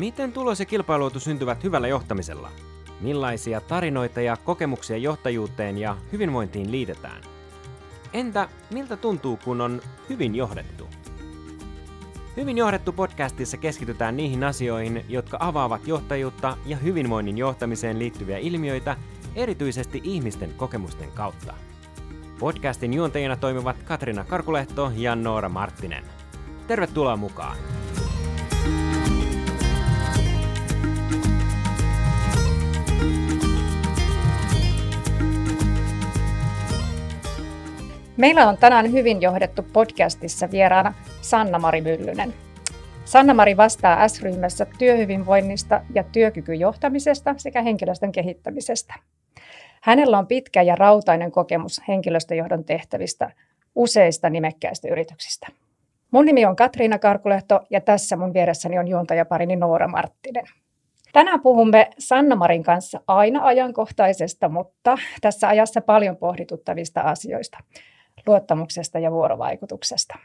Miten tulos ja kilpailuotu syntyvät hyvällä johtamisella? Millaisia tarinoita ja kokemuksia johtajuuteen ja hyvinvointiin liitetään? Entä miltä tuntuu, kun on hyvin johdettu? Hyvin johdettu podcastissa keskitytään niihin asioihin, jotka avaavat johtajuutta ja hyvinvoinnin johtamiseen liittyviä ilmiöitä erityisesti ihmisten kokemusten kautta. Podcastin juontajina toimivat Katrina Karkulehto ja Noora Marttinen. Tervetuloa mukaan! Meillä on tänään hyvin johdettu podcastissa vieraana Sanna-Mari Myllynen. Sanna-Mari vastaa S-ryhmässä työhyvinvoinnista ja työkykyjohtamisesta sekä henkilöstön kehittämisestä. Hänellä on pitkä ja rautainen kokemus henkilöstöjohdon tehtävistä useista nimekkäistä yrityksistä. Mun nimi on Katriina Karkulehto ja tässä mun vieressäni on juontajaparini Noora Marttinen. Tänään puhumme Sanna-Marin kanssa aina ajankohtaisesta, mutta tässä ajassa paljon pohdituttavista asioista – luottamuksesta ja vuorovaikutuksesta.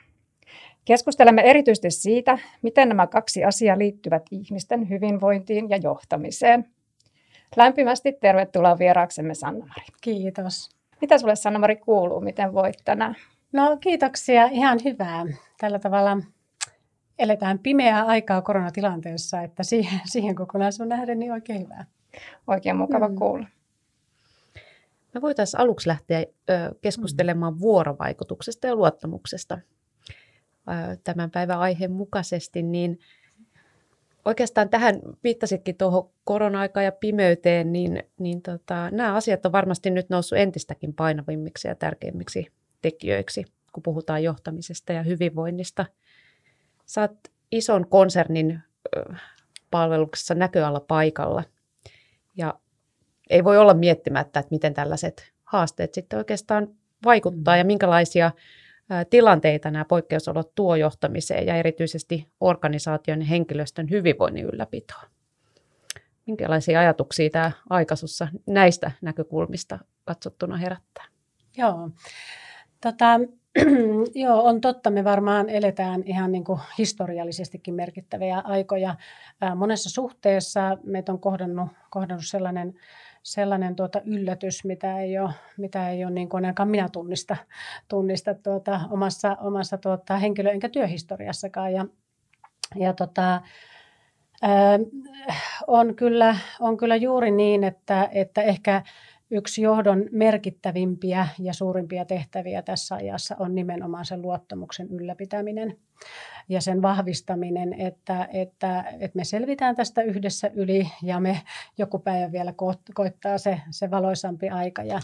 Keskustelemme erityisesti siitä, miten nämä kaksi asiaa liittyvät ihmisten hyvinvointiin ja johtamiseen. Lämpimästi tervetuloa vieraaksemme Sanna-Mari. Kiitos. Mitä sulle Sanna-Mari kuuluu? Miten voit tänään? No kiitoksia, ihan hyvää. Tällä tavalla eletään pimeää aikaa koronatilanteessa, että siihen, siihen kokonaisuun nähden niin oikein hyvää. Oikein mukava mm. kuulla. Me voitaisiin aluksi lähteä keskustelemaan mm. vuorovaikutuksesta ja luottamuksesta tämän päivän aiheen mukaisesti, niin oikeastaan tähän viittasitkin tuohon korona-aikaan ja pimeyteen, niin, niin tota, nämä asiat on varmasti nyt noussut entistäkin painavimmiksi ja tärkeimmiksi tekijöiksi, kun puhutaan johtamisesta ja hyvinvoinnista. Saat ison konsernin palveluksessa näköala paikalla ja ei voi olla miettimättä, että miten tällaiset haasteet sitten oikeastaan vaikuttaa mm. ja minkälaisia tilanteita nämä poikkeusolot tuo johtamiseen ja erityisesti organisaation ja henkilöstön hyvinvoinnin ylläpitoon. Minkälaisia ajatuksia tämä aikaisussa näistä näkökulmista katsottuna herättää? Joo, tota, Joo, on totta. Me varmaan eletään ihan niin kuin historiallisestikin merkittäviä aikoja. monessa suhteessa meitä on kohdannut, kohdannut sellainen sellainen tuota yllätys, mitä ei ole, mitä ei ole niin kuin ainakaan minä tunnista, tunnista tuota, omassa, omassa tuota, henkilö- enkä työhistoriassakaan. Ja, ja tota, ää, on, kyllä, on kyllä juuri niin, että, että ehkä yksi johdon merkittävimpiä ja suurimpia tehtäviä tässä ajassa on nimenomaan sen luottamuksen ylläpitäminen ja sen vahvistaminen, että, että, että me selvitään tästä yhdessä yli ja me joku päivä vielä ko- koittaa se, se valoisampi aika. Ja,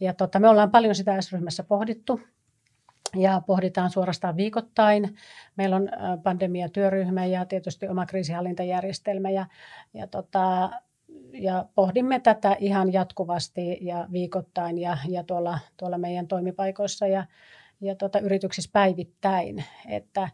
ja tota, me ollaan paljon sitä S-ryhmässä pohdittu ja pohditaan suorastaan viikoittain. Meillä on pandemiatyöryhmä ja tietysti oma kriisihallintajärjestelmä ja, ja tota, ja pohdimme tätä ihan jatkuvasti ja viikoittain ja, ja tuolla, tuolla meidän toimipaikoissa ja, ja tuota, yrityksissä päivittäin, että,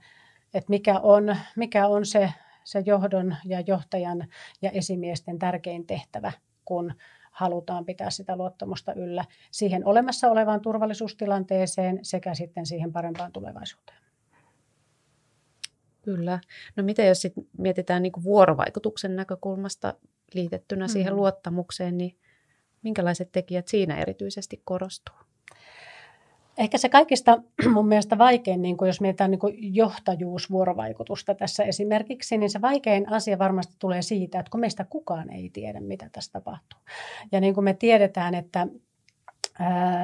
että mikä on, mikä on se, se johdon ja johtajan ja esimiesten tärkein tehtävä, kun halutaan pitää sitä luottamusta yllä siihen olemassa olevaan turvallisuustilanteeseen sekä sitten siihen parempaan tulevaisuuteen. Kyllä. No miten jos sit mietitään niin vuorovaikutuksen näkökulmasta liitettynä mm. siihen luottamukseen, niin minkälaiset tekijät siinä erityisesti korostuu? Ehkä se kaikista mun mielestä vaikein, niin kuin jos mietitään niin johtajuusvuorovaikutusta tässä esimerkiksi, niin se vaikein asia varmasti tulee siitä, että kun meistä kukaan ei tiedä, mitä tässä tapahtuu. Ja niin kuin me tiedetään, että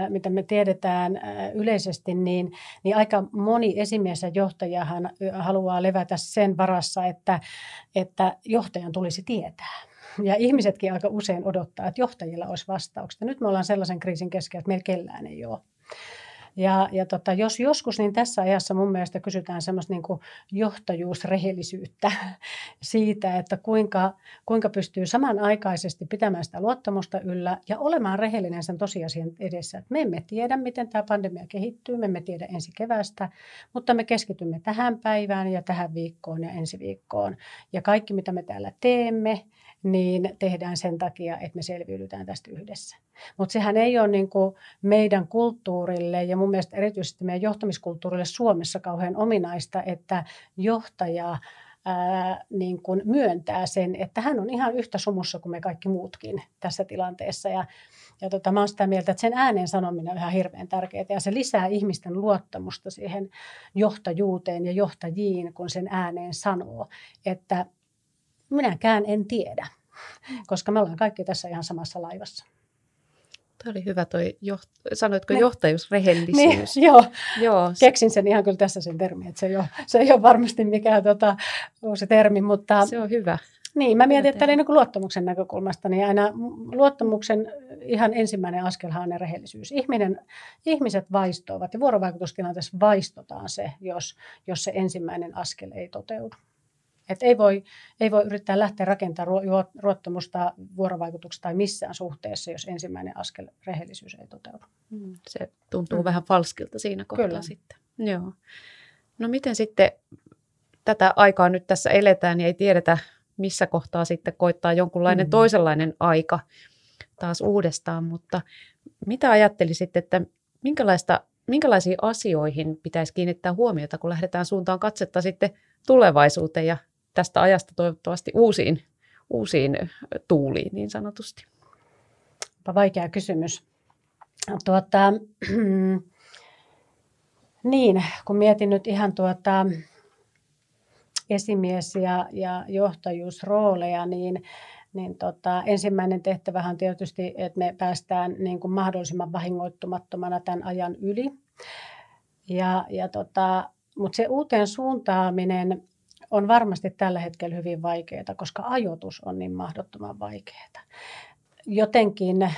mitä me tiedetään ää, yleisesti, niin, niin aika moni esimies ja johtajahan haluaa levätä sen varassa, että, että johtajan tulisi tietää. Ja ihmisetkin aika usein odottaa, että johtajilla olisi vastaukset. Nyt me ollaan sellaisen kriisin keskellä, että meillä kellään ei ole. Ja, ja tota, jos joskus, niin tässä ajassa mun mielestä kysytään semmoista niin johtajuusrehellisyyttä siitä, että kuinka, kuinka pystyy samanaikaisesti pitämään sitä luottamusta yllä ja olemaan rehellinen sen tosiasian edessä, että me emme tiedä, miten tämä pandemia kehittyy, me emme tiedä ensi kevästä, mutta me keskitymme tähän päivään ja tähän viikkoon ja ensi viikkoon. Ja kaikki, mitä me täällä teemme, niin tehdään sen takia, että me selviydytään tästä yhdessä. Mutta sehän ei ole niin kuin meidän kulttuurille ja mun mielestä erityisesti meidän johtamiskulttuurille Suomessa kauhean ominaista, että johtaja ää, niin kuin myöntää sen, että hän on ihan yhtä sumussa kuin me kaikki muutkin tässä tilanteessa. Ja, ja tota, mä olen sitä mieltä, että sen ääneen sanominen on ihan hirveän tärkeää ja se lisää ihmisten luottamusta siihen johtajuuteen ja johtajiin, kun sen ääneen sanoo, että minäkään en tiedä, koska me ollaan kaikki tässä ihan samassa laivassa. Tämä oli hyvä toi, joht- sanoitko ne. johtajuusrehellisyys? Niin, joo. joo, keksin sen ihan kyllä tässä sen termi, että se ei ole, se ei ole varmasti mikään tota, uusi termi, mutta... Se on hyvä. Niin, mä mietin, että niin luottamuksen näkökulmasta, niin aina luottamuksen ihan ensimmäinen askelhan on ne rehellisyys. Ihminen, ihmiset vaistoavat ja vuorovaikutustilanteessa vaistotaan se, jos, jos se ensimmäinen askel ei toteudu. Et ei, voi, ei voi yrittää lähteä rakentamaan ruottamusta vuorovaikutuksesta tai missään suhteessa, jos ensimmäinen askel rehellisyys ei toteudu. Mm, se tuntuu mm. vähän falskilta siinä kohtaa Kyllä. sitten. Joo. No miten sitten tätä aikaa nyt tässä eletään, niin ei tiedetä, missä kohtaa sitten koittaa jonkunlainen mm. toisenlainen aika taas uudestaan, mutta mitä ajattelisit, että minkälaista, minkälaisiin asioihin pitäisi kiinnittää huomiota, kun lähdetään suuntaan katsetta sitten tulevaisuuteen ja tästä ajasta toivottavasti uusiin, uusiin tuuliin niin sanotusti? Vaikea kysymys. Tuota, niin, kun mietin nyt ihan tuota, esimies- ja, ja johtajuusrooleja, niin, niin tota, ensimmäinen tehtävähän on tietysti, että me päästään niin kuin mahdollisimman vahingoittumattomana tämän ajan yli. Ja, ja tota, mutta se uuteen suuntaaminen on varmasti tällä hetkellä hyvin vaikeaa, koska ajoitus on niin mahdottoman vaikeaa. Jotenkin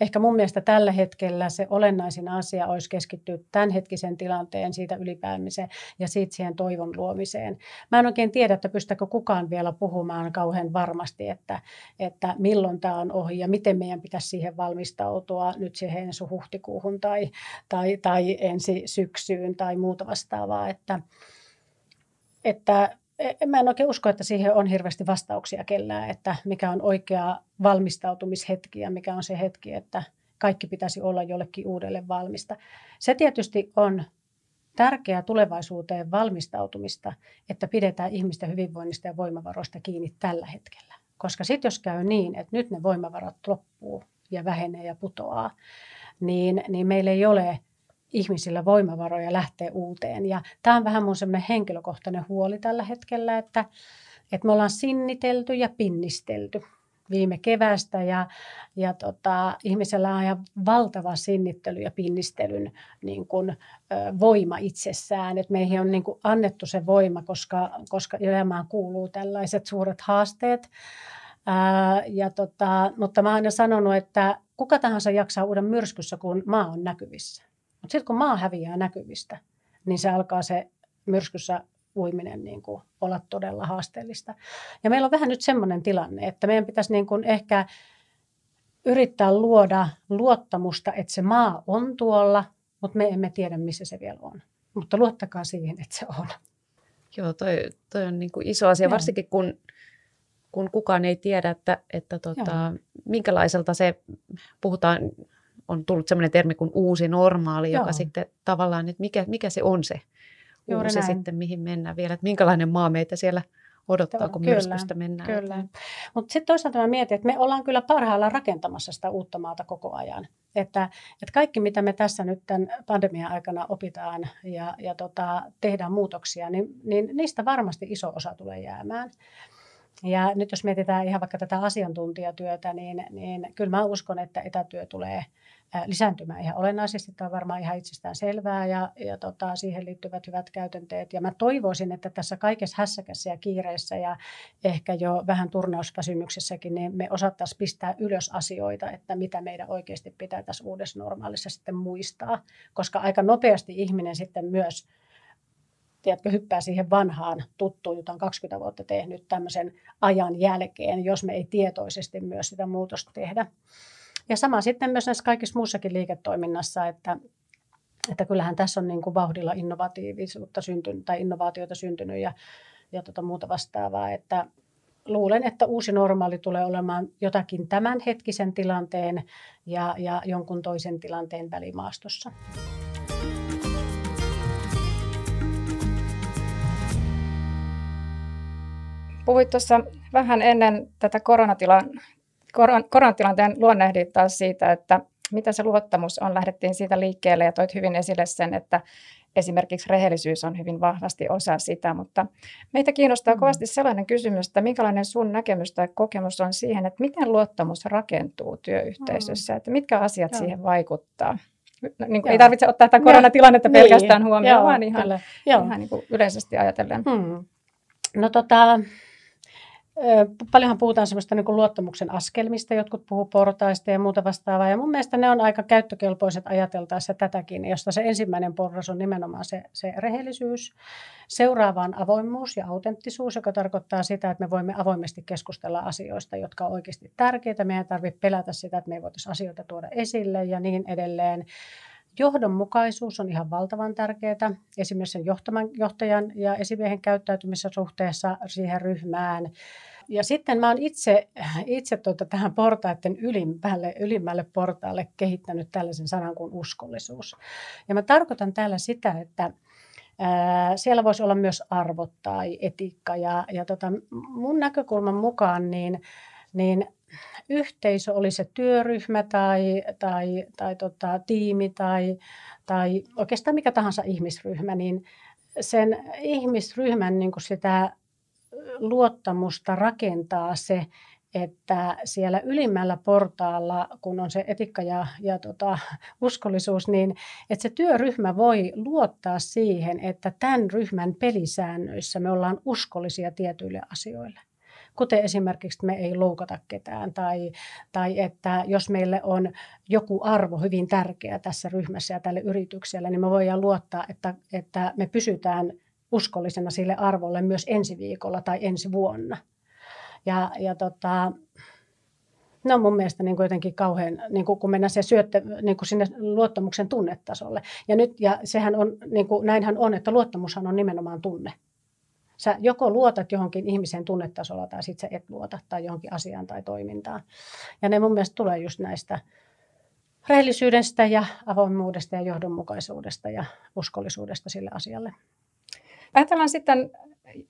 ehkä mun mielestä tällä hetkellä se olennaisin asia olisi keskittyä tämänhetkisen tilanteen siitä ylipäämiseen ja siitä siihen toivon luomiseen. Mä en oikein tiedä, että pystyykö kukaan vielä puhumaan kauhean varmasti, että, että milloin tämä on ohi ja miten meidän pitäisi siihen valmistautua nyt siihen ensi huhtikuuhun tai, tai, tai ensi syksyyn tai muuta vastaavaa. Että, että e, mä en oikein usko, että siihen on hirveästi vastauksia kellään, että mikä on oikea valmistautumishetki ja mikä on se hetki, että kaikki pitäisi olla jollekin uudelle valmista. Se tietysti on tärkeää tulevaisuuteen valmistautumista, että pidetään ihmisten hyvinvoinnista ja voimavaroista kiinni tällä hetkellä. Koska sitten jos käy niin, että nyt ne voimavarat loppuu ja vähenee ja putoaa, niin, niin meillä ei ole ihmisillä voimavaroja lähteä uuteen. Ja tämä on vähän mun semmoinen henkilökohtainen huoli tällä hetkellä, että, että me ollaan sinnitelty ja pinnistelty viime kevästä ja, ja tota, ihmisellä on ihan valtava sinnittely ja pinnistelyn niin kuin, ö, voima itsessään. Et meihin on niin kuin annettu se voima, koska, koska elämään kuuluu tällaiset suuret haasteet. Ää, ja tota, mutta mä oon aina sanonut, että kuka tahansa jaksaa uuden myrskyssä, kun maa on näkyvissä. Mutta sitten kun maa häviää näkyvistä, niin se alkaa se myrskyssä uiminen niin kuin olla todella haasteellista. Ja meillä on vähän nyt semmoinen tilanne, että meidän pitäisi niin kuin ehkä yrittää luoda luottamusta, että se maa on tuolla, mutta me emme tiedä, missä se vielä on. Mutta luottakaa siihen, että se on. Joo, toi, toi on niin kuin iso asia, Joo. varsinkin kun, kun kukaan ei tiedä, että, että tota, minkälaiselta se, puhutaan on tullut sellainen termi kuin uusi normaali, Joo. joka sitten tavallaan, että mikä, mikä se on se Juuri uusi näin. sitten, mihin mennään vielä, että minkälainen maa meitä siellä odottaa, kun kyllä, myrskystä mennään. Kyllä. Mutta sitten toisaalta mä mietin, että me ollaan kyllä parhaillaan rakentamassa sitä uutta maata koko ajan. Että, että kaikki, mitä me tässä nyt tämän pandemian aikana opitaan ja, ja tota, tehdään muutoksia, niin, niin niistä varmasti iso osa tulee jäämään. Ja nyt jos mietitään ihan vaikka tätä asiantuntijatyötä, niin, niin kyllä mä uskon, että etätyö tulee – lisääntymään ihan olennaisesti. Tämä on varmaan ihan itsestään selvää ja, ja tota, siihen liittyvät hyvät käytänteet. Ja mä toivoisin, että tässä kaikessa hässäkässä ja kiireessä ja ehkä jo vähän turnausväsymyksessäkin, niin me osattaisiin pistää ylös asioita, että mitä meidän oikeasti pitää tässä uudessa normaalissa sitten muistaa. Koska aika nopeasti ihminen sitten myös tiedätkö, hyppää siihen vanhaan tuttuun, jota on 20 vuotta tehnyt tämmöisen ajan jälkeen, jos me ei tietoisesti myös sitä muutosta tehdä. Ja sama sitten myös näissä kaikissa muussakin liiketoiminnassa, että, että kyllähän tässä on niin kuin vauhdilla innovatiivisuutta syntynyt tai innovaatioita syntynyt ja, ja tota muuta vastaavaa, että luulen, että uusi normaali tulee olemaan jotakin tämänhetkisen tilanteen ja, ja jonkun toisen tilanteen välimaastossa. Puhuit tuossa vähän ennen tätä koronatilan, koron, koronatilanteen luonnehdittaa siitä, että mitä se luottamus on. Lähdettiin siitä liikkeelle ja toit hyvin esille sen, että esimerkiksi rehellisyys on hyvin vahvasti osa sitä, mutta meitä kiinnostaa mm. kovasti sellainen kysymys, että minkälainen sun näkemys tai kokemus on siihen, että miten luottamus rakentuu työyhteisössä, mm. että mitkä asiat Joo. siihen vaikuttaa. Niin kuin ei tarvitse ottaa tätä koronatilannetta niin. pelkästään huomioon, Joo, vaan ihan, ihan niin kuin yleisesti ajatellen. Hmm. No tota, Paljonhan puhutaan semmoista niin kuin luottamuksen askelmista, jotkut puhuu portaista ja muuta vastaavaa. Ja mun mielestä ne on aika käyttökelpoiset ajateltaessa tätäkin, josta se ensimmäinen porras on nimenomaan se, se rehellisyys. Seuraavaan avoimuus ja autenttisuus, joka tarkoittaa sitä, että me voimme avoimesti keskustella asioista, jotka on oikeasti tärkeitä. Meidän ei tarvitse pelätä sitä, että me ei voitaisiin asioita tuoda esille ja niin edelleen. Johdonmukaisuus on ihan valtavan tärkeää, esimerkiksi sen johtajan, johtajan ja esimiehen käyttäytymisessä suhteessa siihen ryhmään. Ja sitten mä oon itse, itse tuota tähän portaiden ylimmälle, ylimmälle portaalle kehittänyt tällaisen sanan kuin uskollisuus. Ja mä tarkoitan täällä sitä, että ää, siellä voisi olla myös arvot tai etiikka. Ja, ja tota, mun näkökulman mukaan niin, niin yhteisö, oli se työryhmä tai, tai, tai tota, tiimi tai, tai oikeastaan mikä tahansa ihmisryhmä, niin sen ihmisryhmän niin kuin sitä luottamusta rakentaa se, että siellä ylimmällä portaalla, kun on se etikka ja, ja tota, uskollisuus, niin että se työryhmä voi luottaa siihen, että tämän ryhmän pelisäännöissä me ollaan uskollisia tietyille asioille kuten esimerkiksi, että me ei loukata ketään tai, tai että jos meille on joku arvo hyvin tärkeä tässä ryhmässä ja tälle yritykselle, niin me voidaan luottaa, että, että me pysytään uskollisena sille arvolle myös ensi viikolla tai ensi vuonna. Ja, ja tota, ne on mun mielestä niin kuin jotenkin kauhean, niin kuin kun mennään se syötte, niin kuin sinne luottamuksen tunnetasolle. Ja, nyt, ja sehän on, niin kuin, näinhän on, että luottamushan on nimenomaan tunne. Sä joko luotat johonkin ihmisen tunnetasolla tai sitten sä et luota tai johonkin asiaan tai toimintaan. Ja ne mun mielestä tulee just näistä rehellisyydestä ja avoimuudesta ja johdonmukaisuudesta ja uskollisuudesta sille asialle. Ajatellaan sitten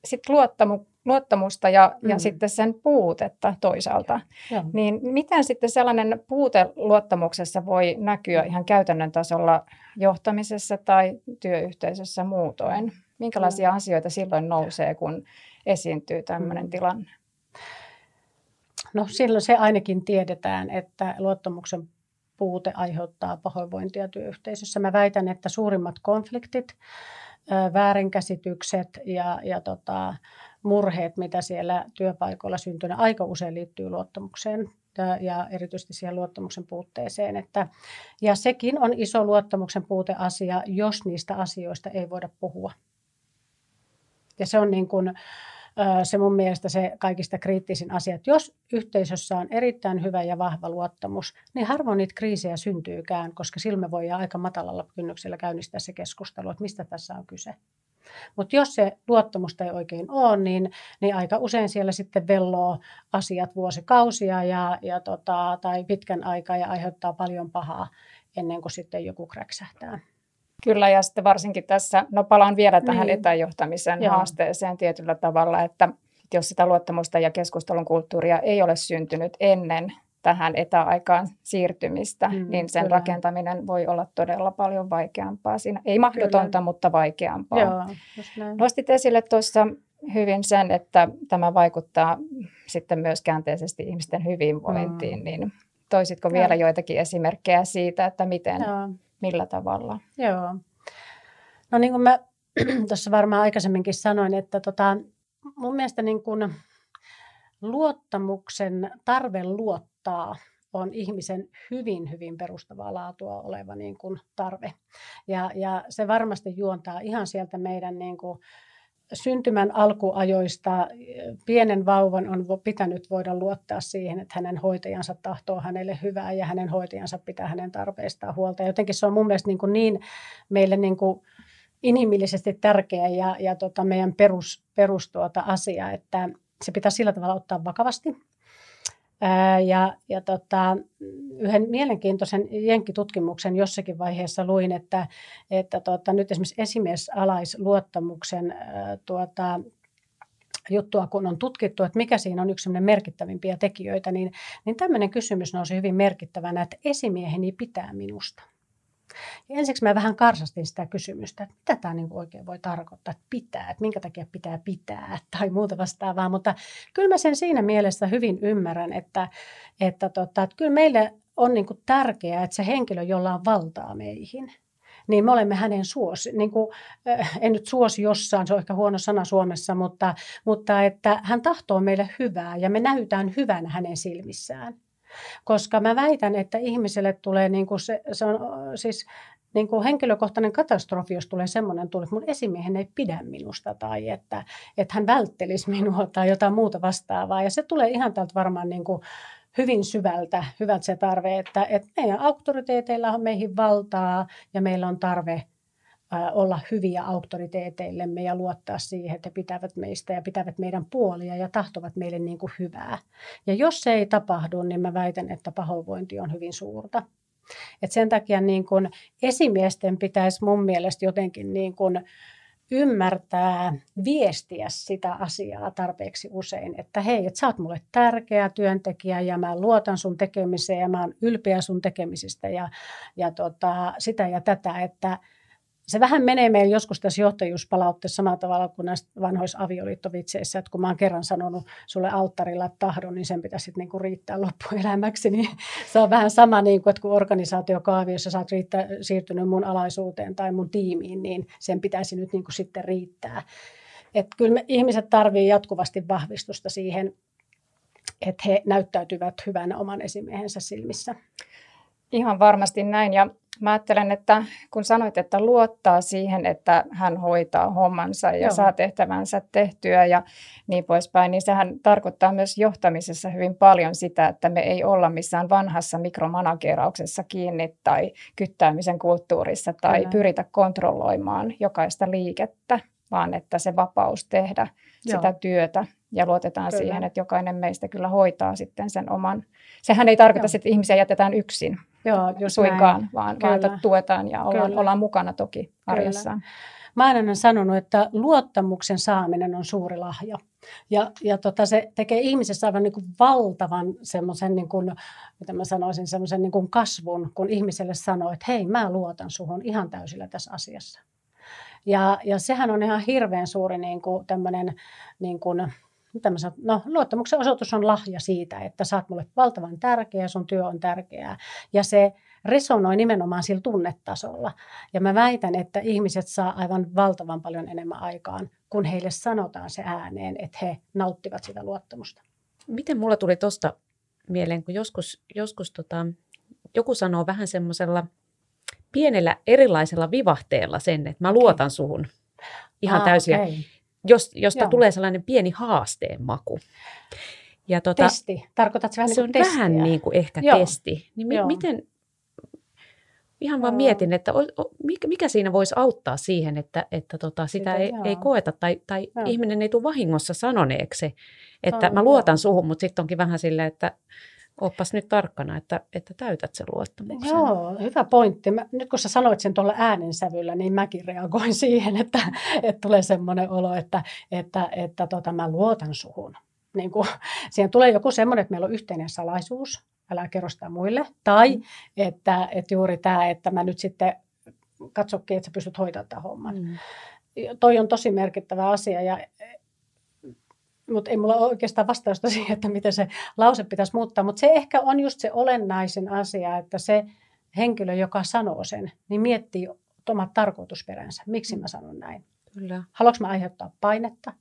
sit luottamu, luottamusta ja, mm. ja sitten sen puutetta toisaalta. Ja. Niin miten sitten sellainen puute luottamuksessa voi näkyä ihan käytännön tasolla johtamisessa tai työyhteisössä muutoin? Minkälaisia mm. asioita silloin nousee, kun esiintyy tämmöinen mm. tilanne? No silloin se ainakin tiedetään, että luottamuksen puute aiheuttaa pahoinvointia työyhteisössä. Mä väitän, että suurimmat konfliktit, väärinkäsitykset ja, ja tota, murheet, mitä siellä työpaikoilla syntyy, aika usein liittyy luottamukseen ja erityisesti siihen luottamuksen puutteeseen. Että, ja sekin on iso luottamuksen puuteasia, jos niistä asioista ei voida puhua. Ja se on niin kuin, se mun mielestä se kaikista kriittisin asia, että jos yhteisössä on erittäin hyvä ja vahva luottamus, niin harvoin niitä kriisejä syntyykään, koska silmä voi aika matalalla kynnyksellä käynnistää se keskustelu, että mistä tässä on kyse. Mutta jos se luottamusta ei oikein ole, niin, niin aika usein siellä sitten velloo asiat vuosikausia ja, ja tota, tai pitkän aikaa ja aiheuttaa paljon pahaa ennen kuin sitten joku kräksähtää. Kyllä, ja sitten varsinkin tässä, no palaan vielä tähän niin. etäjohtamisen Joo. haasteeseen tietyllä tavalla, että jos sitä luottamusta ja keskustelun kulttuuria ei ole syntynyt ennen tähän etäaikaan siirtymistä, mm, niin sen kyllä. rakentaminen voi olla todella paljon vaikeampaa. Siinä ei mahdotonta, kyllä. mutta vaikeampaa. Joo, Nostit esille tuossa hyvin sen, että tämä vaikuttaa sitten myös käänteisesti ihmisten hyvinvointiin, mm. niin toisitko vielä Joo. joitakin esimerkkejä siitä, että miten Joo millä tavalla? Joo. No niin kuin mä tuossa varmaan aikaisemminkin sanoin, että tota, mun mielestä niin kuin luottamuksen tarve luottaa on ihmisen hyvin, hyvin perustavaa laatua oleva niin kuin tarve. Ja, ja se varmasti juontaa ihan sieltä meidän niin kuin syntymän alkuajoista pienen vauvan on pitänyt voida luottaa siihen, että hänen hoitajansa tahtoo hänelle hyvää ja hänen hoitajansa pitää hänen tarpeistaan huolta. Jotenkin se on mun mielestä niin, kuin niin meille niin kuin inhimillisesti tärkeä ja, ja tota meidän perus, perus tuota asia, että se pitää sillä tavalla ottaa vakavasti ja, ja tota, yhden mielenkiintoisen jenkkitutkimuksen jossakin vaiheessa luin, että, että tota, nyt esimerkiksi esimiesalaisluottamuksen tuota, juttua, kun on tutkittu, että mikä siinä on yksi merkittävimpiä tekijöitä, niin, niin tämmöinen kysymys nousi hyvin merkittävänä, että esimieheni pitää minusta. Ja ensiksi mä vähän karsastin sitä kysymystä, että mitä tämä niin oikein voi tarkoittaa, että pitää, että minkä takia pitää pitää tai muuta vastaavaa. Mutta kyllä mä sen siinä mielessä hyvin ymmärrän, että, että, tota, että kyllä meille on niin kuin tärkeää, että se henkilö, jolla on valtaa meihin, niin me olemme hänen suosi, niin kuin, äh, en nyt suosi jossain, se on ehkä huono sana Suomessa, mutta, mutta että hän tahtoo meille hyvää ja me näytään hyvänä hänen silmissään. Koska mä väitän, että ihmiselle tulee niin kuin se, se on siis niin kuin henkilökohtainen katastrofi, jos tulee semmoinen tuli, että mun esimiehen ei pidä minusta tai että, että hän välttelisi minua tai jotain muuta vastaavaa. Ja se tulee ihan täältä varmaan niin kuin hyvin syvältä, hyvältä se tarve, että, että meidän auktoriteeteilla on meihin valtaa ja meillä on tarve olla hyviä auktoriteeteillemme ja luottaa siihen, että pitävät meistä ja pitävät meidän puolia ja tahtovat meille niin kuin hyvää. Ja jos se ei tapahdu, niin mä väitän, että pahoinvointi on hyvin suurta. Et sen takia niin kun esimiesten pitäisi mun mielestä jotenkin niin kun ymmärtää viestiä sitä asiaa tarpeeksi usein, että hei, että sä oot mulle tärkeä työntekijä ja mä luotan sun tekemiseen ja mä oon ylpeä sun tekemisistä ja, ja tota, sitä ja tätä, että, se vähän menee meillä joskus tässä johtajuuspalautteessa samalla tavalla kuin näissä vanhoissa avioliittovitseissä, että kun mä oon kerran sanonut sulle alttarilla tahdon, niin sen pitäisi sitten niinku riittää loppuelämäksi. Niin se on vähän sama, niin kuin, että kun organisaatiokaaviossa sä oot riittää, siirtynyt mun alaisuuteen tai mun tiimiin, niin sen pitäisi nyt niinku sitten riittää. Et kyllä me, ihmiset tarvitsevat jatkuvasti vahvistusta siihen, että he näyttäytyvät hyvänä oman esimiehensä silmissä. Ihan varmasti näin. Ja Mä ajattelen, että kun sanoit, että luottaa siihen, että hän hoitaa hommansa ja Joo. saa tehtävänsä tehtyä ja niin poispäin, niin sehän tarkoittaa myös johtamisessa hyvin paljon sitä, että me ei olla missään vanhassa mikromanagerauksessa kiinni tai kyttäämisen kulttuurissa tai Kyllä. pyritä kontrolloimaan jokaista liikettä, vaan että se vapaus tehdä Joo. sitä työtä ja luotetaan kyllä. siihen, että jokainen meistä kyllä hoitaa sitten sen oman. Sehän ei tarkoita, Joo. että ihmisiä jätetään yksin Joo, just suinkaan, näin. vaan, kyllä. vaan tuetaan ja ollaan, ollaan mukana toki arjessaan. Mä olen sanonut, että luottamuksen saaminen on suuri lahja. Ja, ja tota, se tekee ihmisessä aivan niin kuin valtavan semmoisen, niin kuin, mitä mä sanoisin, semmoisen niin kuin kasvun, kun ihmiselle sanoo, että hei, mä luotan suhun ihan täysillä tässä asiassa. Ja, ja sehän on ihan hirveän suuri niin kuin, tämmöinen, niin kuin, mitä mä sanon, no luottamuksen osoitus on lahja siitä, että sä oot mulle valtavan tärkeä, sun työ on tärkeää. Ja se resonoi nimenomaan sillä tunnetasolla. Ja mä väitän, että ihmiset saa aivan valtavan paljon enemmän aikaan, kun heille sanotaan se ääneen, että he nauttivat sitä luottamusta. Miten mulla tuli tuosta mieleen, kun joskus, joskus tota, joku sanoo vähän semmoisella pienellä erilaisella vivahteella sen, että mä luotan suhun ihan ah, täysin. Okay jos, josta Joo. tulee sellainen pieni haasteen maku. Ja tota, testi. Tarkoitatko vähän Se niin on vähän niin kuin ehkä Joo. testi. Niin mi- miten, ihan vaan mietin, että o, o, mikä, mikä siinä voisi auttaa siihen, että, että tota, sitä, sitä ei, ei koeta tai, tai ihminen ei tule vahingossa sanoneeksi, että on, mä luotan suhun, mutta sitten onkin vähän silleen, että oppas nyt tarkkana, että, että täytät sen luottamuksen. Joo, hyvä pointti. Mä, nyt kun sä sanoit sen tuolla äänensävyllä, niin mäkin reagoin siihen, että, että tulee semmoinen olo, että, että, että tota, mä luotan suhun. Niin kuin, siihen tulee joku semmoinen, että meillä on yhteinen salaisuus, älä kerro sitä muille. Tai mm. että, että juuri tämä, että mä nyt sitten katsokin, että sä pystyt hoitamaan tämän homman. Mm. Toi on tosi merkittävä asia ja mutta ei mulla ole oikeastaan vastausta siihen, että miten se lause pitäisi muuttaa. Mutta se ehkä on just se olennaisin asia, että se henkilö, joka sanoo sen, niin miettii omat tarkoitusperänsä. Miksi mä sanon näin? Kyllä. Haluanko mä aiheuttaa painetta?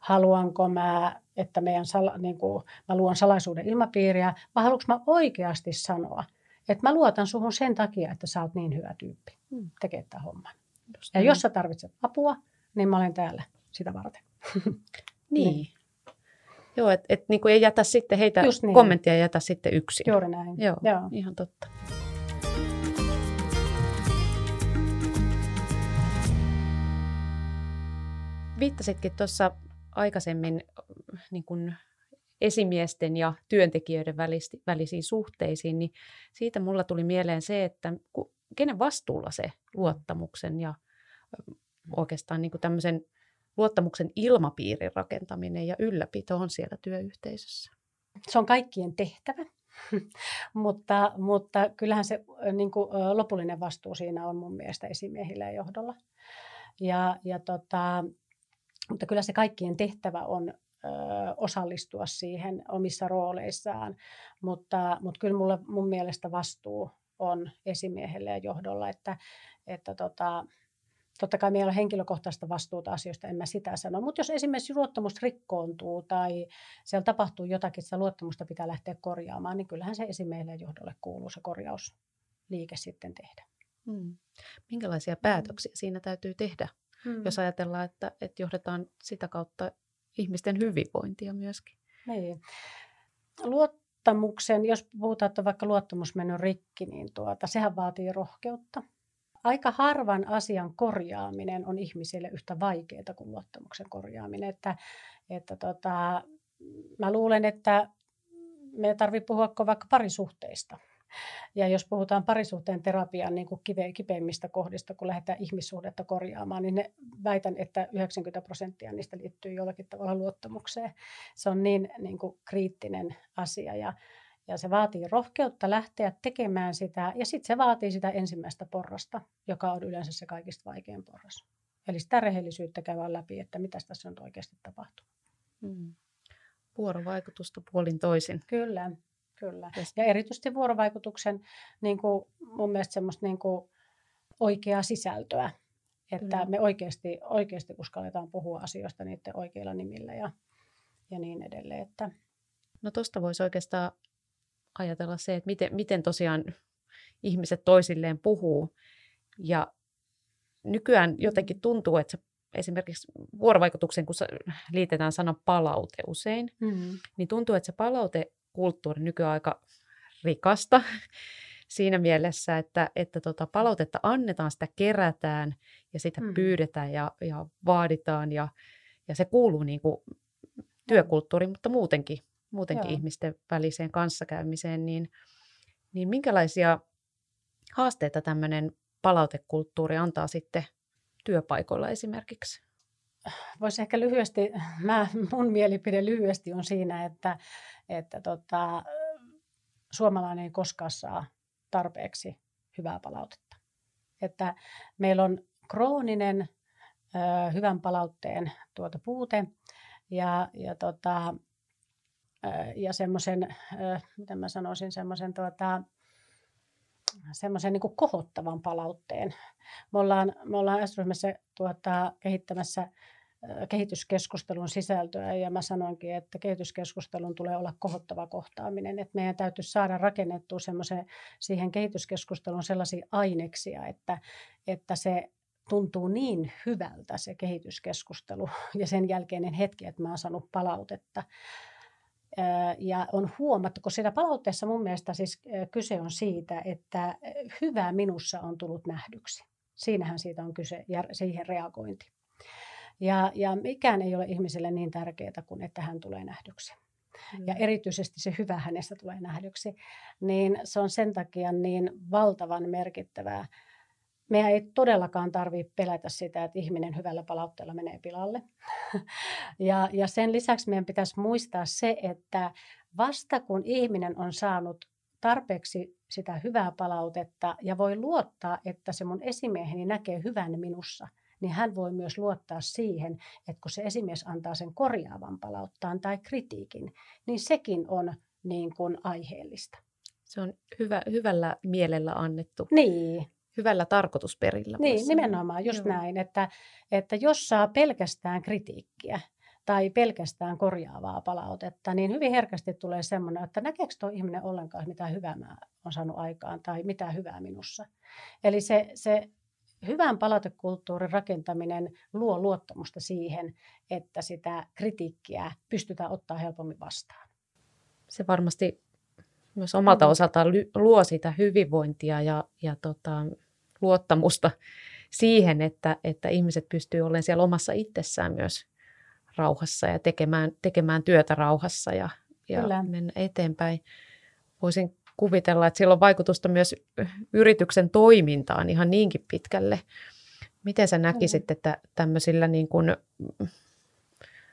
Haluanko mä, että meidän sala, niin kuin, mä luon salaisuuden ilmapiiriä? Vai haluanko mä oikeasti sanoa, että mä luotan suhun sen takia, että sä oot niin hyvä tyyppi hmm. tekee tämän homman. Just ja niin. jos sä tarvitset apua, niin mä olen täällä sitä varten. Niin. niin. Joo, että et, niin ei jätä sitten heitä niin. kommenttia ja jätä sitten yksin. Juuri näin. Joo, Joo. ihan totta. Viittasitkin tuossa aikaisemmin niin kun esimiesten ja työntekijöiden välisiin suhteisiin, niin siitä mulla tuli mieleen se, että kenen vastuulla se luottamuksen ja oikeastaan niin tämmöisen luottamuksen ilmapiirin rakentaminen ja ylläpito on siellä työyhteisössä? Se on kaikkien tehtävä, mutta, mutta kyllähän se niin kuin, lopullinen vastuu siinä on mun mielestä esimiehillä ja johdolla. Ja, ja tota, mutta kyllä se kaikkien tehtävä on ö, osallistua siihen omissa rooleissaan, mutta, mutta kyllä mulle, mun mielestä vastuu on esimiehelle ja johdolla, että, että tota, Totta kai meillä on henkilökohtaista vastuuta asioista, en mä sitä sano. Mutta jos esimerkiksi luottamus rikkoontuu tai siellä tapahtuu jotakin, että sitä luottamusta pitää lähteä korjaamaan, niin kyllähän se esimiehelle ja johdolle kuuluu se korjausliike sitten tehdä. Hmm. Minkälaisia päätöksiä siinä täytyy tehdä, hmm. jos ajatellaan, että, että johdetaan sitä kautta ihmisten hyvinvointia myöskin? Niin. Luottamuksen, jos puhutaan, että vaikka luottamus mennyt rikki, niin tuota, sehän vaatii rohkeutta aika harvan asian korjaaminen on ihmisille yhtä vaikeaa kuin luottamuksen korjaaminen. Että, että tota, mä luulen, että me tarvitsee puhua vaikka parisuhteista. Ja jos puhutaan parisuhteen terapian niin kuin kive, kipeimmistä kohdista, kun lähdetään ihmissuhdetta korjaamaan, niin ne, väitän, että 90 prosenttia niistä liittyy jollakin tavalla luottamukseen. Se on niin, niin kuin kriittinen asia. Ja, ja se vaatii rohkeutta lähteä tekemään sitä ja sitten se vaatii sitä ensimmäistä porrasta, joka on yleensä se kaikista vaikein porras. Eli sitä rehellisyyttä käydään läpi, että mitä tässä on oikeasti tapahtuu. Hmm. Vuorovaikutusta puolin toisin. Kyllä, kyllä. Ja erityisesti vuorovaikutuksen niin kuin, mun mielestä semmoista niin kuin, oikeaa sisältöä. Että kyllä. me oikeasti, oikeasti uskalletaan puhua asioista niiden oikeilla nimillä ja, ja niin edelleen. Että... No tuosta voisi oikeastaan ajatella se, että miten, miten tosiaan ihmiset toisilleen puhuu. Ja nykyään jotenkin tuntuu, että se esimerkiksi vuorovaikutuksen, kun liitetään sana palaute usein, mm-hmm. niin tuntuu, että se palautekulttuuri nykyään aika rikasta siinä mielessä, että, että tota palautetta annetaan, sitä kerätään ja sitä mm. pyydetään ja, ja vaaditaan ja, ja se kuuluu niin kuin työkulttuuriin, mutta muutenkin muutenkin Joo. ihmisten väliseen kanssakäymiseen, niin, niin minkälaisia haasteita tämmöinen palautekulttuuri antaa sitten työpaikoilla esimerkiksi? Voisi ehkä lyhyesti, mä, mun mielipide lyhyesti on siinä, että, että tota, suomalainen ei koskaan saa tarpeeksi hyvää palautetta. Että meillä on krooninen ö, hyvän palautteen tuota puute ja, ja tota, ja semmoisen, miten mä sanoisin, semmoisen tuota, semmoisen niin kohottavan palautteen. Me ollaan, me ollaan S-ryhmässä tuota, kehittämässä kehityskeskustelun sisältöä ja mä sanoinkin, että kehityskeskustelun tulee olla kohottava kohtaaminen, että meidän täytyy saada rakennettua semmoisen siihen kehityskeskustelun sellaisia aineksia, että, että se tuntuu niin hyvältä se kehityskeskustelu ja sen jälkeinen hetki, että mä oon saanut palautetta ja on huomattu, kun siinä palautteessa mun mielestä siis kyse on siitä, että hyvää minussa on tullut nähdyksi. Siinähän siitä on kyse ja siihen reagointi. Ja, ja mikään ei ole ihmiselle niin tärkeää kuin että hän tulee nähdyksi. Ja erityisesti se hyvä hänestä tulee nähdyksi. Niin se on sen takia niin valtavan merkittävää meidän ei todellakaan tarvitse pelätä sitä, että ihminen hyvällä palautteella menee pilalle. ja, ja sen lisäksi meidän pitäisi muistaa se, että vasta kun ihminen on saanut tarpeeksi sitä hyvää palautetta ja voi luottaa, että se mun esimieheni näkee hyvän minussa, niin hän voi myös luottaa siihen, että kun se esimies antaa sen korjaavan palauttaan tai kritiikin, niin sekin on niin kuin aiheellista. Se on hyvä, hyvällä mielellä annettu. Niin hyvällä tarkoitusperillä. Niin, nimenomaan just Joo. näin, että, että jos saa pelkästään kritiikkiä tai pelkästään korjaavaa palautetta, niin hyvin herkästi tulee semmoinen, että näkeekö tuo ihminen ollenkaan, mitä hyvää mä olen saanut aikaan tai mitä hyvää minussa. Eli se, se hyvän palautekulttuurin rakentaminen luo luottamusta siihen, että sitä kritiikkiä pystytään ottaa helpommin vastaan. Se varmasti myös omalta osaltaan luo sitä hyvinvointia ja, ja tota, luottamusta siihen, että, että ihmiset pystyy olemaan siellä omassa itsessään myös rauhassa ja tekemään, tekemään työtä rauhassa ja, ja mennä eteenpäin. Voisin kuvitella, että sillä on vaikutusta myös yrityksen toimintaan ihan niinkin pitkälle. Miten sä näkisit, että tämmöisillä niin kuin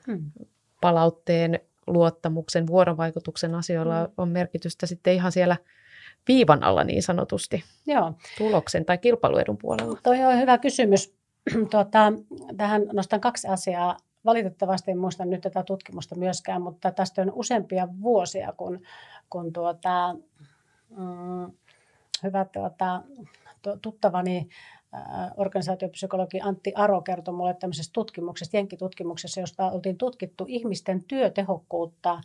hmm. palautteen, luottamuksen, vuorovaikutuksen asioilla hmm. on merkitystä sitten ihan siellä viivan alla niin sanotusti Joo. tuloksen tai kilpailuedun puolella? Toi on hyvä kysymys. Tuota, tähän nostan kaksi asiaa. Valitettavasti en muista nyt tätä tutkimusta myöskään, mutta tästä on useampia vuosia, kun, kun tuota, mm, hyvä tuota, tuttavani organisaatiopsykologi Antti Aro kertoi minulle tämmöisestä tutkimuksesta, jenkkitutkimuksessa, josta oltiin tutkittu ihmisten työtehokkuutta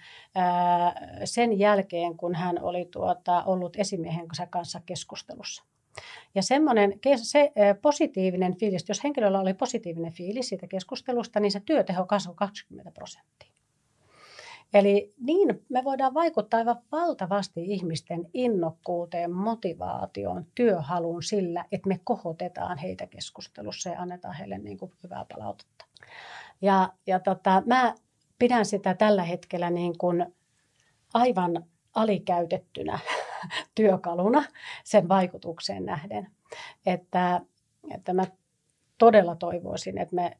sen jälkeen, kun hän oli tuota, ollut esimiehensä kanssa keskustelussa. Ja semmoinen se positiivinen fiilis, jos henkilöllä oli positiivinen fiilis siitä keskustelusta, niin se työteho kasvoi 20 prosenttia. Eli niin me voidaan vaikuttaa aivan valtavasti ihmisten innokkuuteen, motivaatioon, työhaluun sillä, että me kohotetaan heitä keskustelussa ja annetaan heille niin kuin hyvää palautetta. Ja, ja tota, mä pidän sitä tällä hetkellä niin kuin aivan alikäytettynä työkaluna sen vaikutukseen nähden. Että, että mä todella toivoisin, että me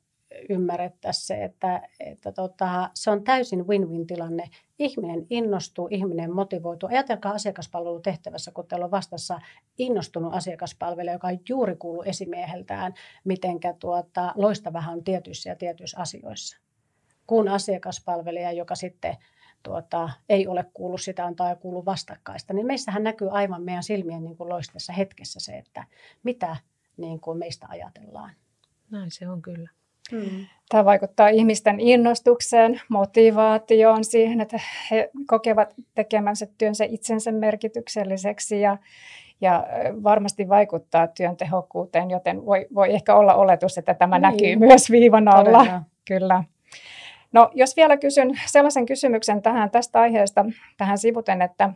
ymmärrettäisiin se, että, että tota, se on täysin win-win tilanne. Ihminen innostuu, ihminen motivoituu. Ajatelkaa asiakaspalvelutehtävässä, kun teillä on vastassa innostunut asiakaspalvelija, joka juuri kuuluu esimieheltään, miten tuota, loistavahan on tietyissä ja tietyissä asioissa. Kun asiakaspalvelija, joka sitten tuota, ei ole kuullut sitä ja kuullut vastakkaista, niin meissähän näkyy aivan meidän silmien niin kuin loistessa hetkessä se, että mitä niin kuin meistä ajatellaan. Näin se on kyllä. Mm. Tämä vaikuttaa ihmisten innostukseen, motivaatioon, siihen, että he kokevat tekemänsä työnsä itsensä merkitykselliseksi ja, ja varmasti vaikuttaa työn tehokkuuteen, joten voi, voi ehkä olla oletus, että tämä niin. näkyy myös viivan alla. Todella. Kyllä. No, jos vielä kysyn sellaisen kysymyksen tähän tästä aiheesta tähän sivuten, että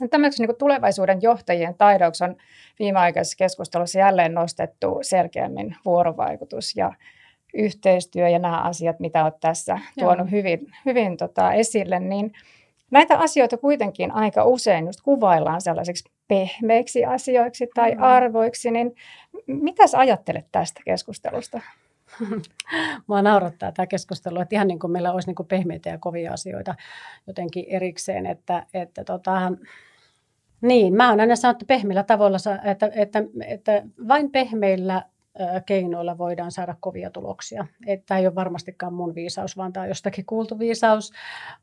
niin tulevaisuuden johtajien taidoksi on viimeaikaisessa keskustelussa jälleen nostettu selkeämmin vuorovaikutus ja yhteistyö ja nämä asiat, mitä olet tässä Joo. tuonut hyvin, hyvin tota, esille, niin näitä asioita kuitenkin aika usein just kuvaillaan sellaisiksi pehmeiksi asioiksi tai mm. arvoiksi, niin mitä sä ajattelet tästä keskustelusta? Mua naurattaa tämä keskustelu, että ihan niin kuin meillä olisi niin kuin pehmeitä ja kovia asioita jotenkin erikseen, että, että tota, niin, mä oon aina sanottu pehmeillä tavoilla, että, että, että vain pehmeillä keinoilla voidaan saada kovia tuloksia. Tämä ei ole varmastikaan mun viisaus, vaan tämä on jostakin kuultu viisaus,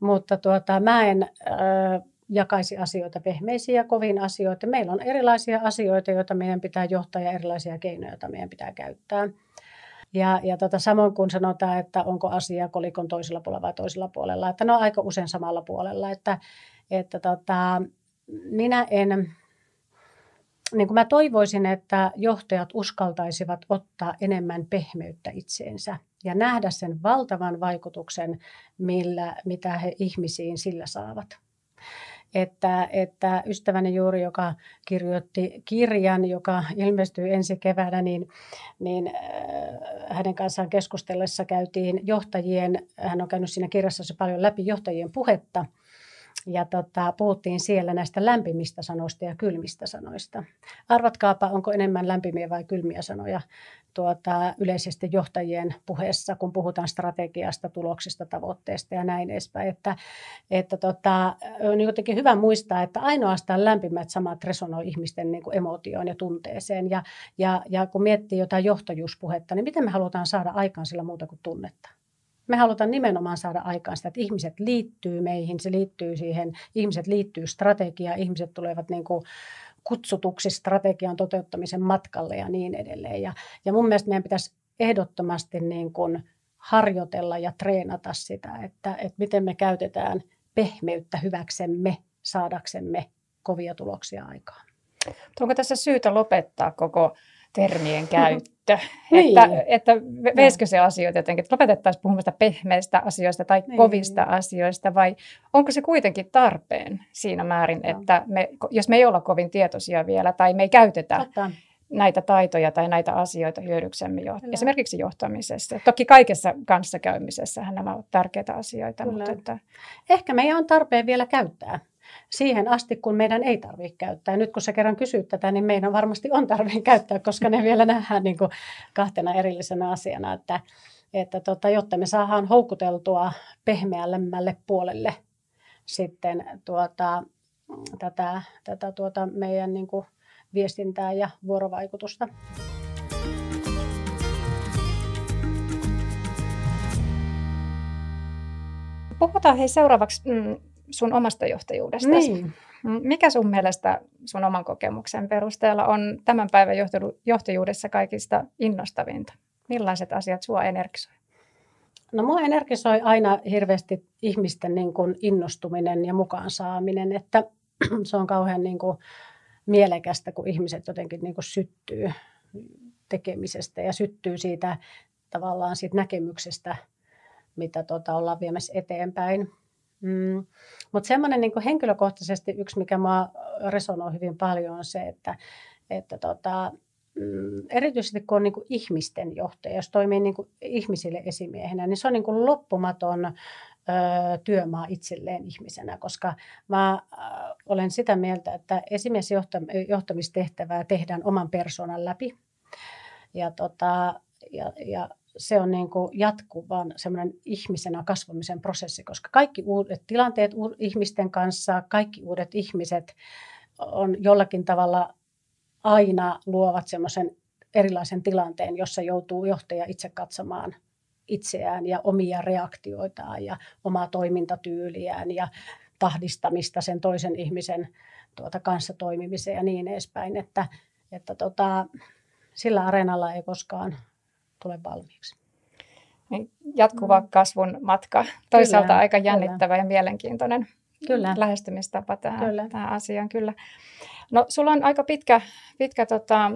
mutta tuota, mä en äh, jakaisi asioita pehmeisiin ja koviin asioita. Meillä on erilaisia asioita, joita meidän pitää johtaa ja erilaisia keinoja, joita meidän pitää käyttää. Ja, ja tota, samoin kun sanotaan, että onko asia kolikon toisella puolella vai toisella puolella, että ne on aika usein samalla puolella. Että, että tota, minä en niin kuin mä toivoisin, että johtajat uskaltaisivat ottaa enemmän pehmeyttä itseensä ja nähdä sen valtavan vaikutuksen, millä, mitä he ihmisiin sillä saavat. Että, että ystäväni juuri, joka kirjoitti kirjan, joka ilmestyy ensi keväänä, niin, niin äh, hänen kanssaan keskustellessa käytiin johtajien, hän on käynyt siinä kirjassa paljon läpi johtajien puhetta – ja tota, puhuttiin siellä näistä lämpimistä sanoista ja kylmistä sanoista. Arvatkaapa, onko enemmän lämpimiä vai kylmiä sanoja tuota, yleisesti johtajien puheessa, kun puhutaan strategiasta, tuloksista, tavoitteista ja näin edespäin. Että, että tota, on jotenkin hyvä muistaa, että ainoastaan lämpimät samat resonoi ihmisten niin kuin emotioon ja tunteeseen. Ja, ja, ja kun miettii jotain johtajuuspuhetta, niin miten me halutaan saada aikaan sillä muuta kuin tunnetta? Me halutaan nimenomaan saada aikaan sitä, että ihmiset liittyy meihin, se liittyy siihen, ihmiset liittyy strategiaan, ihmiset tulevat niin kuin kutsutuksi strategian toteuttamisen matkalle ja niin edelleen. Ja, ja mun mielestä meidän pitäisi ehdottomasti niin kuin harjoitella ja treenata sitä, että, että miten me käytetään pehmeyttä hyväksemme saadaksemme kovia tuloksia aikaan. Onko tässä syytä lopettaa koko termien käyttö. niin. Että, että veisikö se asioita jotenkin, että lopetettaisiin puhumasta pehmeistä asioista tai niin. kovista asioista, vai onko se kuitenkin tarpeen siinä määrin, no. että me, jos me ei olla kovin tietoisia vielä tai me ei käytetä Totta. näitä taitoja tai näitä asioita hyödyksemme jo, esimerkiksi johtamisessa. Toki kaikessa kanssakäymisessä nämä ovat tärkeitä asioita. Mutta että... Ehkä meidän on tarpeen vielä käyttää siihen asti, kun meidän ei tarvitse käyttää. Ja nyt kun sä kerran kysyt tätä, niin meidän varmasti on tarve käyttää, koska ne vielä nähdään niin kuin kahtena erillisenä asiana, että, että tota, jotta me saadaan houkuteltua pehmeällemmälle puolelle sitten tuota, tätä, tätä tuota meidän niin kuin viestintää ja vuorovaikutusta. Puhutaan hei seuraavaksi mm, sun omasta johtajuudesta. Niin. Mikä sun mielestä sun oman kokemuksen perusteella on tämän päivän johtajuudessa kaikista innostavinta? Millaiset asiat sua energisoi? No mua energisoi aina hirveästi ihmisten niin kuin innostuminen ja mukaan saaminen, että se on kauhean niin kuin mielekästä, kun ihmiset jotenkin niin kuin syttyy tekemisestä ja syttyy siitä tavallaan siitä näkemyksestä, mitä tota ollaan viemässä eteenpäin. Mm. Mutta semmoinen niin henkilökohtaisesti yksi, mikä mua resonoi hyvin paljon, on se, että, että tota, mm, erityisesti kun on niin ihmisten johtaja, jos toimii niin ihmisille esimiehenä, niin se on niin loppumaton ö, työmaa itselleen ihmisenä, koska mä ö, olen sitä mieltä, että esimiesjohtamistehtävää tehdään oman persoonan läpi. Ja, tota, ja, ja se on niin kuin jatkuvan semmoinen ihmisenä kasvamisen prosessi, koska kaikki uudet tilanteet ihmisten kanssa, kaikki uudet ihmiset on jollakin tavalla aina luovat semmoisen erilaisen tilanteen, jossa joutuu johtaja itse katsomaan itseään ja omia reaktioitaan ja omaa toimintatyyliään ja tahdistamista sen toisen ihmisen tuota kanssa toimimiseen ja niin edespäin, että, että tota, sillä areenalla ei koskaan tule valmiiksi. Niin jatkuva mm. kasvun matka. Toisaalta kyllä, aika jännittävä kyllä. ja mielenkiintoinen kyllä. lähestymistapa tähän, kyllä. tähän asiaan. Kyllä. No, sulla on aika pitkä, pitkä tota,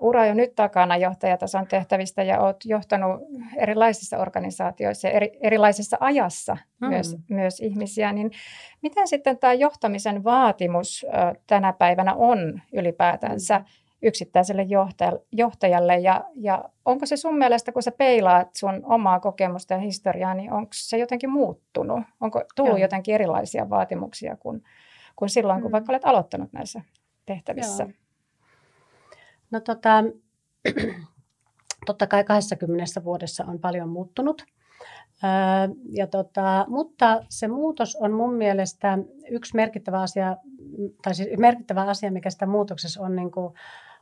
ura jo nyt takana johtajatason tehtävistä ja olet johtanut erilaisissa organisaatioissa ja eri, erilaisessa ajassa mm. myös, myös ihmisiä. Niin miten sitten tämä johtamisen vaatimus ö, tänä päivänä on ylipäätänsä? Mm yksittäiselle johtajalle. Ja, ja onko se sun mielestä, kun sä peilaat sun omaa kokemusta ja historiaa, niin onko se jotenkin muuttunut? Onko tullut Joo. jotenkin erilaisia vaatimuksia kuin, kuin silloin, kun mm. vaikka olet aloittanut näissä tehtävissä? Joo. No tota, totta kai 20 vuodessa on paljon muuttunut. ja tota, mutta se muutos on mun mielestä yksi merkittävä asia, tai siis merkittävä asia, mikä sitä muutoksessa on niin kuin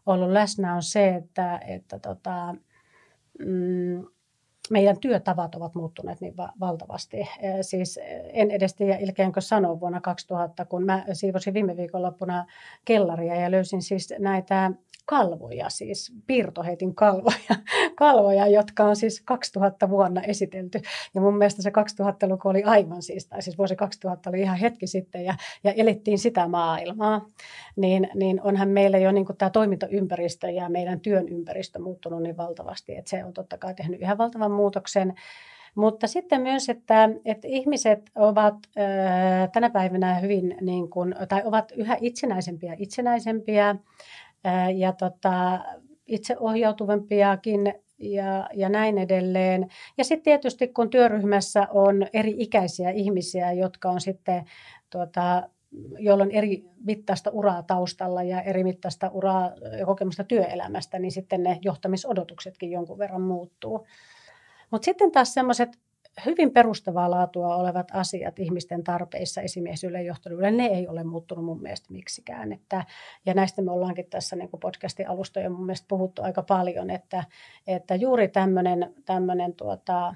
ollut läsnä, on se, että, että tota, mm, meidän työtavat ovat muuttuneet niin valtavasti. Siis en edes tiedä ilkeänkö sanoa vuonna 2000, kun mä siivosin viime viikonloppuna kellaria ja löysin siis näitä kalvoja, siis piirtoheitin kalvoja, kalvoja, jotka on siis 2000 vuonna esitelty. Ja mun mielestä se 2000-luku oli aivan siis, tai siis vuosi 2000 oli ihan hetki sitten, ja, ja elettiin sitä maailmaa. Niin, niin onhan meillä jo niin tämä toimintaympäristö ja meidän työn ympäristö muuttunut niin valtavasti, että se on totta kai tehnyt ihan valtavan muutoksen. Mutta sitten myös, että, että ihmiset ovat äh, tänä päivänä hyvin, niin kuin, tai ovat yhä itsenäisempiä itsenäisempiä ja tota, itseohjautuvampiakin ja, ja näin edelleen. Ja sitten tietysti kun työryhmässä on eri ikäisiä ihmisiä, jotka on sitten, tuota, joilla on eri mittaista uraa taustalla ja eri mittaista uraa ja kokemusta työelämästä, niin sitten ne johtamisodotuksetkin jonkun verran muuttuu. Mutta sitten taas semmoiset hyvin perustavaa laatua olevat asiat ihmisten tarpeissa, esimiesyydelle johtajuudelle, ne ei ole muuttunut mun mielestä miksikään. Että, ja näistä me ollaankin tässä niin podcastin alusta jo mun mielestä puhuttu aika paljon, että, että juuri tämmöinen, tämmöinen tuota,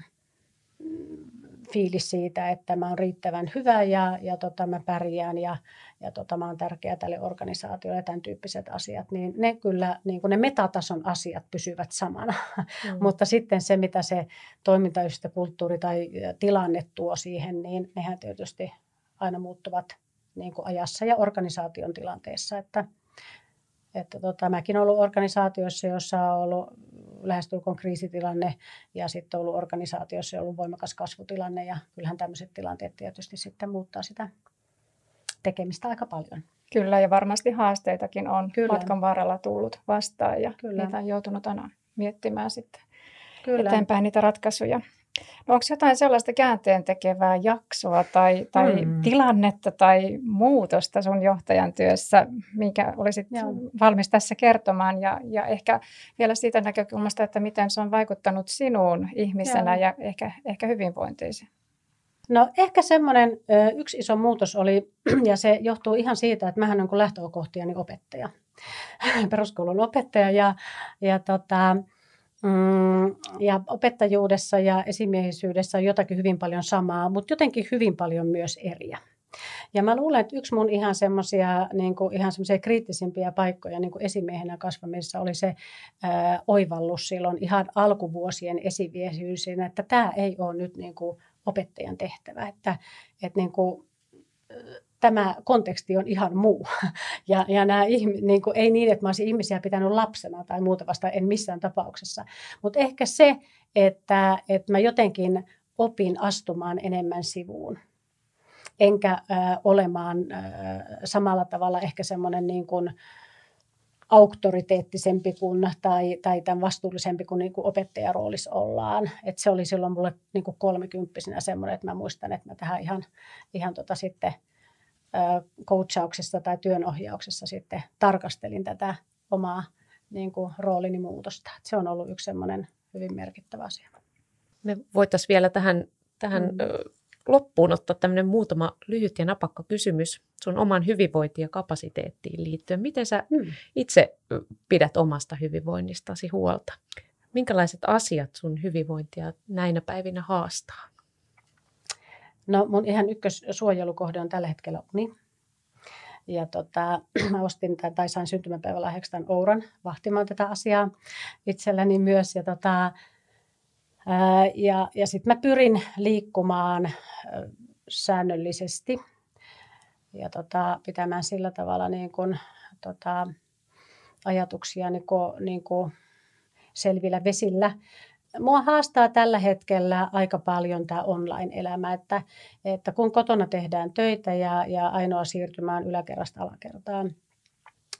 fiilis siitä, että mä oon riittävän hyvä ja, ja tota, mä pärjään ja, ja tota, mä oon tärkeä tälle organisaatiolle ja tämän tyyppiset asiat, niin ne kyllä, niin kuin ne metatason asiat pysyvät samana. Mm. Mutta sitten se, mitä se toimintaystä, kulttuuri tai tilanne tuo siihen, niin nehän tietysti aina muuttuvat niin kuin ajassa ja organisaation tilanteessa, että että tota, mäkin olen ollut organisaatioissa, jossa on ollut lähestulkoon kriisitilanne ja sitten ollut organisaatiossa, on ollut voimakas kasvutilanne ja kyllähän tämmöiset tilanteet tietysti sitten muuttaa sitä tekemistä aika paljon. Kyllä ja varmasti haasteitakin on Kyllä. matkan varrella tullut vastaan ja Kyllä. niitä on joutunut aina miettimään sitten Kyllä. eteenpäin niitä ratkaisuja. No onko jotain sellaista käänteen tekevää jaksoa tai, tai mm. tilannetta tai muutosta sun johtajan työssä, minkä olisit Joo. valmis tässä kertomaan ja, ja ehkä vielä siitä näkökulmasta, että miten se on vaikuttanut sinuun ihmisenä Joo. ja ehkä, ehkä hyvinvointiisi? No ehkä semmoinen yksi iso muutos oli, ja se johtuu ihan siitä, että mähän olen lähtökohtiani opettaja, peruskoulun opettaja ja, ja tota, Mm, ja opettajuudessa ja esimiehisyydessä on jotakin hyvin paljon samaa, mutta jotenkin hyvin paljon myös eriä. Ja mä luulen, että yksi mun ihan semmoisia niin ihan semmoisia kriittisimpiä paikkoja niin kuin esimiehenä kasvamisessa oli se ää, oivallus silloin ihan alkuvuosien esimiehisyysinä, että tämä ei ole nyt niin kuin opettajan tehtävä, että, että niin kuin, tämä konteksti on ihan muu. Ja, ja nämä niin kuin, ei niin, että mä olisin ihmisiä pitänyt lapsena tai muuta vasta, en missään tapauksessa. Mutta ehkä se, että, että mä jotenkin opin astumaan enemmän sivuun. Enkä äh, olemaan äh, samalla tavalla ehkä semmoinen niin kuin, auktoriteettisempi kuin, tai, tai tämän vastuullisempi kuin, niin kuin opettajaroolissa ollaan. Et se oli silloin mulle niin kuin kolmekymppisenä semmoinen, että mä muistan, että mä tähän ihan, ihan tota sitten – coachauksessa tai työnohjauksessa sitten tarkastelin tätä omaa niin kuin, roolini muutosta. Se on ollut yksi semmoinen hyvin merkittävä asia. Me voitaisiin vielä tähän, tähän mm. loppuun ottaa tämmöinen muutama lyhyt ja napakka kysymys sun oman hyvinvointiin ja kapasiteettiin liittyen. Miten sä mm. itse pidät omasta hyvinvoinnistasi huolta? Minkälaiset asiat sun hyvinvointia näinä päivinä haastaa? No mun ihan ykkössuojelukohde on tällä hetkellä uni. Ja tota, mä ostin tämän, tai sain syntymäpäivälahjaksi tämän Ouran vahtimaan tätä asiaa itselläni myös. Ja, tota, ja, ja sitten mä pyrin liikkumaan säännöllisesti ja tota, pitämään sillä tavalla niin kun, tota, ajatuksia niin kun, niin kun selvillä vesillä mua haastaa tällä hetkellä aika paljon tämä online-elämä, että, että kun kotona tehdään töitä ja, ja ainoa siirtymään yläkerrasta alakertaan,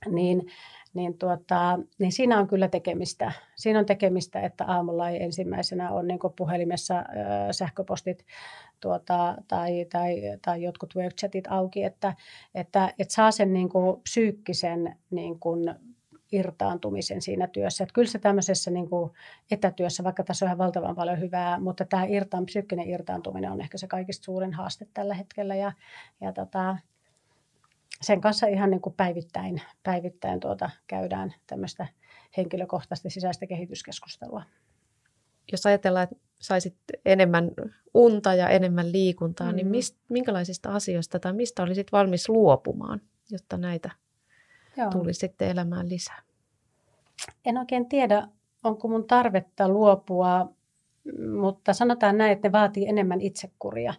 niin, niin, tuota, niin siinä on kyllä tekemistä. Siinä on tekemistä, että aamulla ei ensimmäisenä ole niin puhelimessa ö, sähköpostit tuota, tai, tai, tai jotkut webchatit auki, että, että, että saa sen niin kuin psyykkisen niin kuin irtaantumisen siinä työssä. Että kyllä se tämmöisessä niin kuin etätyössä, vaikka tässä on ihan valtavan paljon hyvää, mutta tämä irtaan, psyykkinen irtaantuminen on ehkä se kaikista suurin haaste tällä hetkellä. Ja, ja tota, sen kanssa ihan niin kuin päivittäin, päivittäin tuota, käydään tämmöistä henkilökohtaista sisäistä kehityskeskustelua. Jos ajatellaan, että saisit enemmän unta ja enemmän liikuntaa, niin mm. niin mist, minkälaisista asioista tai mistä olisit valmis luopumaan, jotta näitä Joo. tuli sitten elämään lisää? En oikein tiedä, onko mun tarvetta luopua, mutta sanotaan näin, että ne vaatii enemmän itsekuria.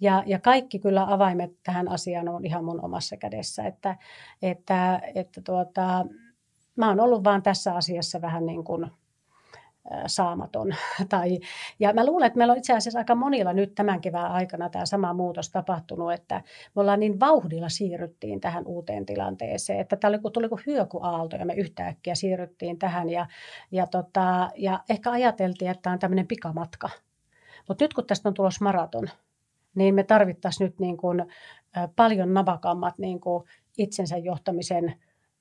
Ja, ja kaikki kyllä avaimet tähän asiaan on ihan mun omassa kädessä. Että, että, että tuota, mä oon ollut vaan tässä asiassa vähän niin kuin saamaton. Tai, ja mä luulen, että meillä on itse asiassa aika monilla nyt tämän kevään aikana tämä sama muutos tapahtunut, että me ollaan niin vauhdilla siirryttiin tähän uuteen tilanteeseen, että tämä oli, tuli kuin hyökyaalto ja me yhtäkkiä siirryttiin tähän ja, ja, tota, ja ehkä ajateltiin, että tämä on tämmöinen pikamatka. Mutta nyt kun tästä on tulossa maraton, niin me tarvittaisiin nyt niin kuin, paljon napakammat niin kuin itsensä johtamisen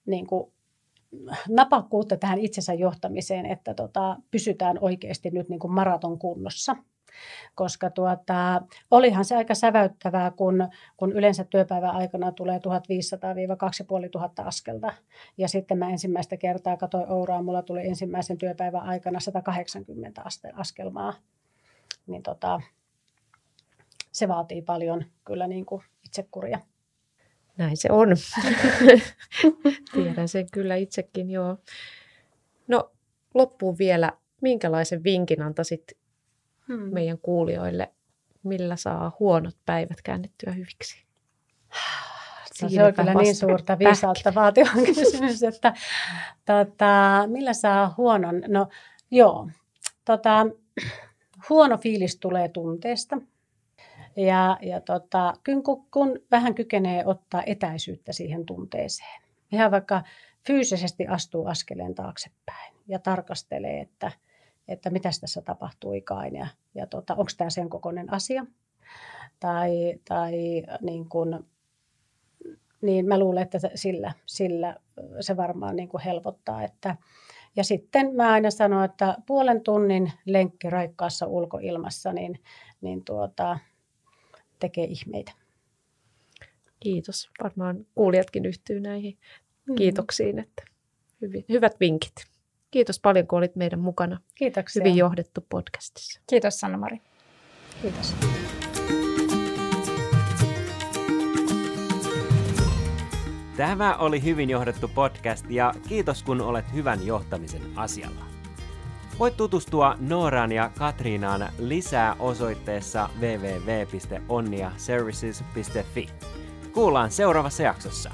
niin kuin napakkuutta tähän itsensä johtamiseen, että tota, pysytään oikeasti nyt niin kuin maraton kunnossa. Koska tuota, olihan se aika säväyttävää, kun, kun yleensä työpäivän aikana tulee 1500-2500 askelta. Ja sitten mä ensimmäistä kertaa katsoin Ouraa, mulla tuli ensimmäisen työpäivän aikana 180 askelmaa. Niin tota, se vaatii paljon kyllä niin kuin itsekuria. Näin se on. Tiedän sen kyllä itsekin, joo. No loppuun vielä, minkälaisen vinkin antaisit hmm. meidän kuulijoille, millä saa huonot päivät käännettyä hyviksi? No, se on kyllä niin suurta viisautta vaativa kysymys, että tota, millä saa huonon? No joo, tota, huono fiilis tulee tunteesta. Ja, ja tota, kun, kun vähän kykenee ottaa etäisyyttä siihen tunteeseen, ihan vaikka fyysisesti astuu askeleen taaksepäin ja tarkastelee, että, että mitä tässä tapahtuikaan ja, ja tota, onko tämä sen kokoinen asia. Tai, tai niin kun, niin mä luulen, että sillä, sillä se varmaan niin kuin helpottaa. Että, ja sitten mä aina sanon, että puolen tunnin lenkki raikkaassa ulkoilmassa niin, niin tuota, tekee ihmeitä. Kiitos. Varmaan kuulijatkin yhtyy näihin mm. kiitoksiin. Että hyvin, hyvät vinkit. Kiitos paljon, kun olit meidän mukana. Kiitoksia. Hyvin johdettu podcastissa. Kiitos Sanna-Mari. Kiitos. Tämä oli hyvin johdettu podcast ja kiitos kun olet hyvän johtamisen asialla. Voit tutustua Nooraan ja Katriinaan lisää osoitteessa www.onniaservices.fi. Kuullaan seuraavassa jaksossa.